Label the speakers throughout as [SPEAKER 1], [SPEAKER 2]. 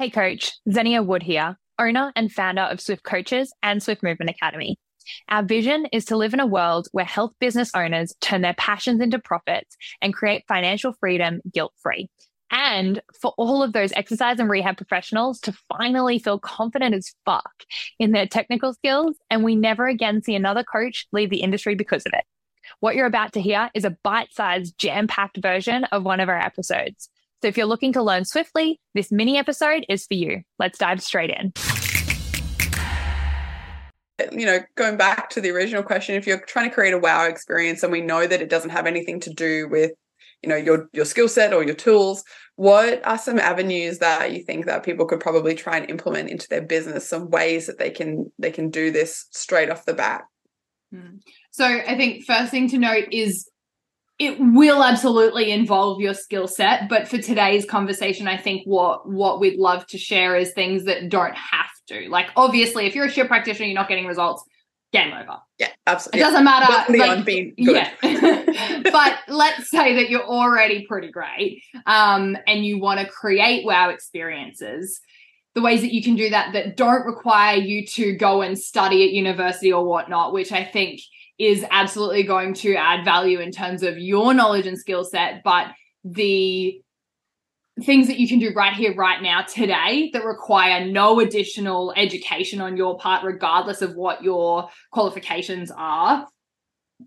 [SPEAKER 1] Hey, coach, Zenia Wood here, owner and founder of Swift Coaches and Swift Movement Academy. Our vision is to live in a world where health business owners turn their passions into profits and create financial freedom guilt free. And for all of those exercise and rehab professionals to finally feel confident as fuck in their technical skills, and we never again see another coach leave the industry because of it. What you're about to hear is a bite sized, jam packed version of one of our episodes. So if you're looking to learn swiftly, this mini episode is for you. Let's dive straight in.
[SPEAKER 2] You know, going back to the original question, if you're trying to create a wow experience and we know that it doesn't have anything to do with you know your your skill set or your tools what are some avenues that you think that people could probably try and implement into their business some ways that they can they can do this straight off the bat
[SPEAKER 3] hmm. so i think first thing to note is it will absolutely involve your skill set but for today's conversation i think what what we'd love to share is things that don't have to. Like obviously if you're a shift practitioner you're not getting results game over.
[SPEAKER 2] Yeah absolutely.
[SPEAKER 3] It doesn't matter
[SPEAKER 2] like, being
[SPEAKER 3] yeah. but let's say that you're already pretty great um, and you want to create wow experiences the ways that you can do that that don't require you to go and study at university or whatnot which i think is absolutely going to add value in terms of your knowledge and skill set, but the things that you can do right here, right now, today that require no additional education on your part, regardless of what your qualifications are,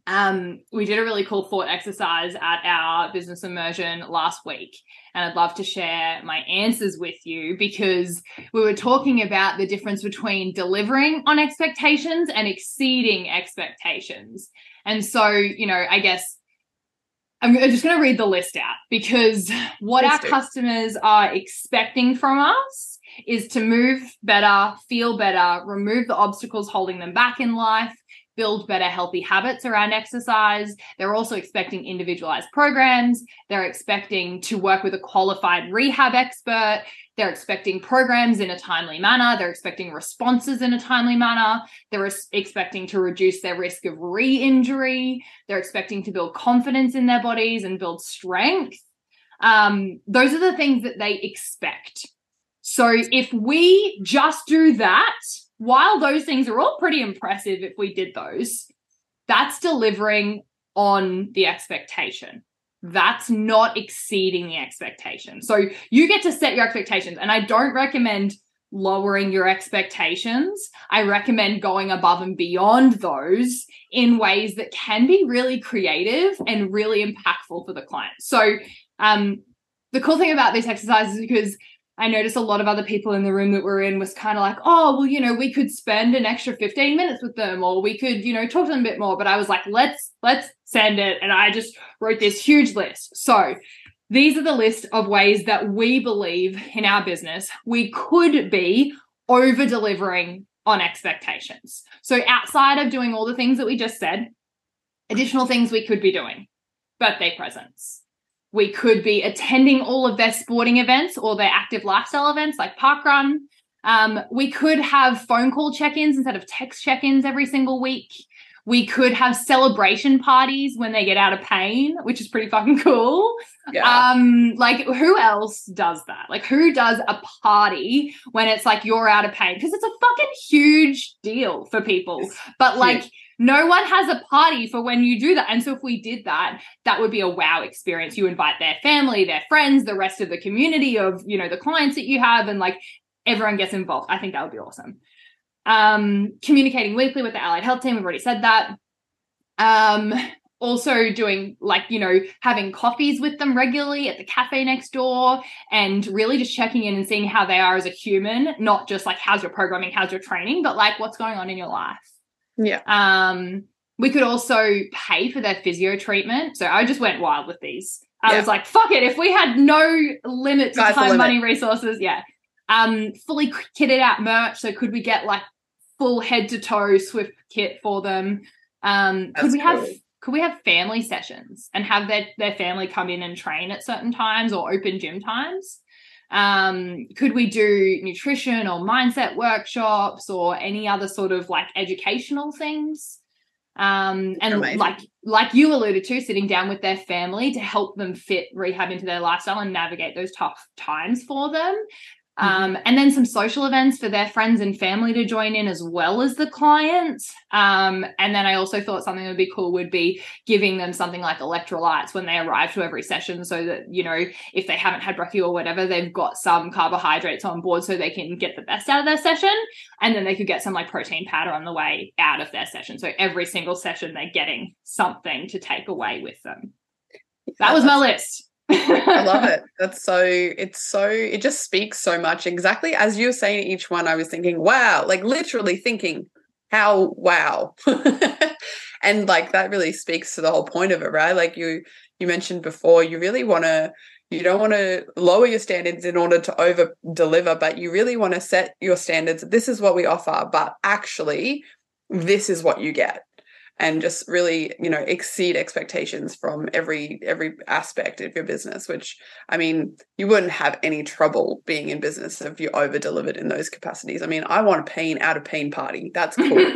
[SPEAKER 3] um, we did a really cool thought exercise at our business immersion last week. And I'd love to share my answers with you because we were talking about the difference between delivering on expectations and exceeding expectations. And so, you know, I guess I'm just going to read the list out because what Please our do. customers are expecting from us is to move better, feel better, remove the obstacles holding them back in life, build better healthy habits around exercise. They're also expecting individualized programs. They're expecting to work with a qualified rehab expert. They're expecting programs in a timely manner. They're expecting responses in a timely manner. They're expecting to reduce their risk of re injury. They're expecting to build confidence in their bodies and build strength. Um, those are the things that they expect. So if we just do that, while those things are all pretty impressive if we did those, that's delivering on the expectation. That's not exceeding the expectation. So you get to set your expectations. And I don't recommend lowering your expectations. I recommend going above and beyond those in ways that can be really creative and really impactful for the client. So, um, the cool thing about this exercise is because I noticed a lot of other people in the room that we're in was kind of like, oh, well, you know, we could spend an extra 15 minutes with them or we could, you know, talk to them a bit more. But I was like, let's, let's send it. And I just wrote this huge list. So these are the list of ways that we believe in our business we could be over delivering on expectations. So outside of doing all the things that we just said, additional things we could be doing birthday presents we could be attending all of their sporting events or their active lifestyle events like parkrun. Um, we could have phone call check ins instead of text check ins every single week. We could have celebration parties when they get out of pain, which is pretty fucking cool. Yeah. Um, like who else does that? Like who does a party when it's like you're out of pain? Because it's a fucking huge deal for people. But like no one has a party for when you do that. And so if we did that, that would be a wow experience. You invite their family, their friends, the rest of the community of, you know, the clients that you have and like everyone gets involved. I think that would be awesome. Um, communicating weekly with the allied health team, we've already said that. Um, also doing like you know having coffees with them regularly at the cafe next door and really just checking in and seeing how they are as a human not just like how's your programming how's your training but like what's going on in your life
[SPEAKER 2] yeah.
[SPEAKER 3] Um, we could also pay for their physio treatment. So I just went wild with these. I yeah. was like, fuck it. If we had no limit to time, limit. money, resources, yeah. Um, fully kitted out merch. So could we get like full head to toe Swift kit for them? Um, could we cool. have could we have family sessions and have their, their family come in and train at certain times or open gym times? Um, could we do nutrition or mindset workshops or any other sort of like educational things? Um, and Amazing. like like you alluded to, sitting down with their family to help them fit rehab into their lifestyle and navigate those tough times for them. Mm-hmm. Um, and then some social events for their friends and family to join in as well as the clients. Um, and then I also thought something that would be cool would be giving them something like electrolytes when they arrive to every session so that, you know, if they haven't had brekkie or whatever, they've got some carbohydrates on board so they can get the best out of their session. And then they could get some like protein powder on the way out of their session. So every single session, they're getting something to take away with them. That was my list.
[SPEAKER 2] I love it. That's so, it's so, it just speaks so much. Exactly as you were saying each one, I was thinking, wow, like literally thinking, how wow. and like that really speaks to the whole point of it, right? Like you, you mentioned before, you really want to, you don't want to lower your standards in order to over deliver, but you really want to set your standards. This is what we offer, but actually, this is what you get and just really you know exceed expectations from every every aspect of your business which i mean you wouldn't have any trouble being in business if you over delivered in those capacities. I mean i want a pain out of pain party. That's cool.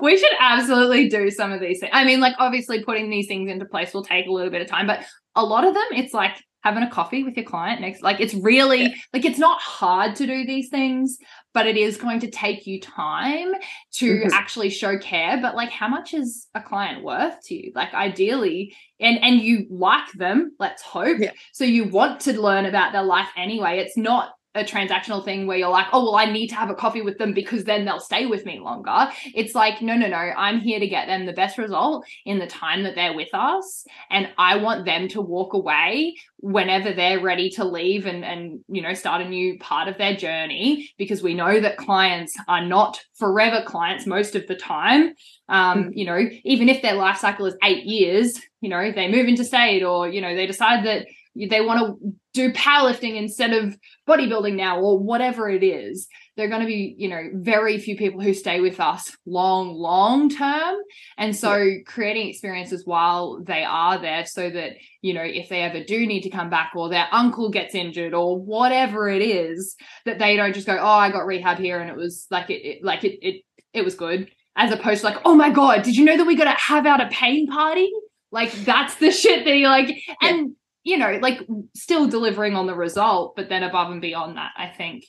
[SPEAKER 3] We should absolutely do some of these things. I mean like obviously putting these things into place will take a little bit of time but a lot of them it's like having a coffee with your client next like it's really yeah. like it's not hard to do these things but it is going to take you time to mm-hmm. actually show care but like how much is a client worth to you like ideally and and you like them let's hope yeah. so you want to learn about their life anyway it's not a transactional thing where you're like, oh, well, I need to have a coffee with them because then they'll stay with me longer. It's like, no, no, no, I'm here to get them the best result in the time that they're with us. And I want them to walk away whenever they're ready to leave and, and, you know, start a new part of their journey because we know that clients are not forever clients most of the time. Um, mm. you know, even if their life cycle is eight years, you know, they move into state or, you know, they decide that they want to do powerlifting instead of bodybuilding now or whatever it is they're going to be you know very few people who stay with us long long term and so yeah. creating experiences while they are there so that you know if they ever do need to come back or their uncle gets injured or whatever it is that they don't just go oh i got rehab here and it was like it, it like it, it it was good as opposed to like oh my god did you know that we got to have out a pain party like that's the shit that you like yeah. and you know, like still delivering on the result, but then above and beyond that, I think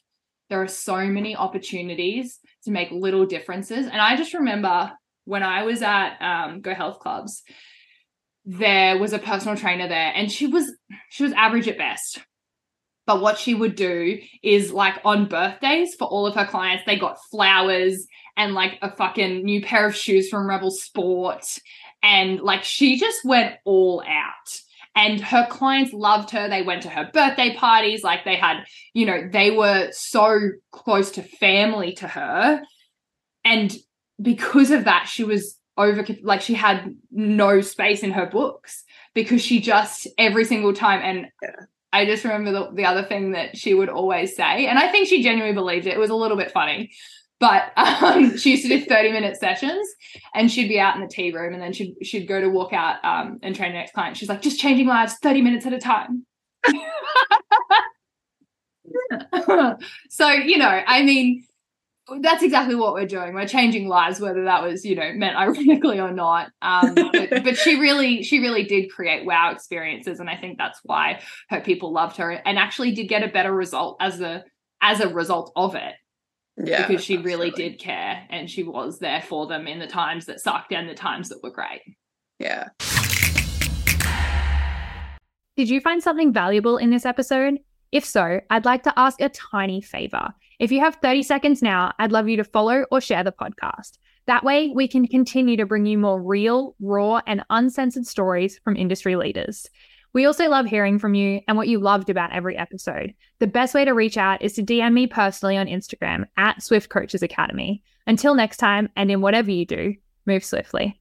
[SPEAKER 3] there are so many opportunities to make little differences. And I just remember when I was at um, Go Health Clubs, there was a personal trainer there, and she was she was average at best. But what she would do is like on birthdays for all of her clients, they got flowers and like a fucking new pair of shoes from Rebel Sport. And like she just went all out and her clients loved her. They went to her birthday parties. Like they had, you know, they were so close to family to her. And because of that, she was over, like she had no space in her books because she just every single time. And yeah. I just remember the, the other thing that she would always say, and I think she genuinely believed it. It was a little bit funny. But um, she used to do 30 minute sessions and she'd be out in the tea room and then she'd, she'd go to walk out um, and train the next client. She's like, just changing lives 30 minutes at a time. so, you know, I mean, that's exactly what we're doing. We're changing lives, whether that was, you know, meant ironically or not. Um, but, but, she really, she really did create wow experiences, and I think that's why her people loved her and actually did get a better result as a as a result of it. Yeah. Because she absolutely. really did care and she was there for them in the times that sucked and the times that were great.
[SPEAKER 2] Yeah.
[SPEAKER 1] Did you find something valuable in this episode? If so, I'd like to ask a tiny favor. If you have 30 seconds now, I'd love you to follow or share the podcast. That way, we can continue to bring you more real, raw, and uncensored stories from industry leaders. We also love hearing from you and what you loved about every episode. The best way to reach out is to DM me personally on Instagram at Swift Coaches Academy. Until next time, and in whatever you do, move swiftly.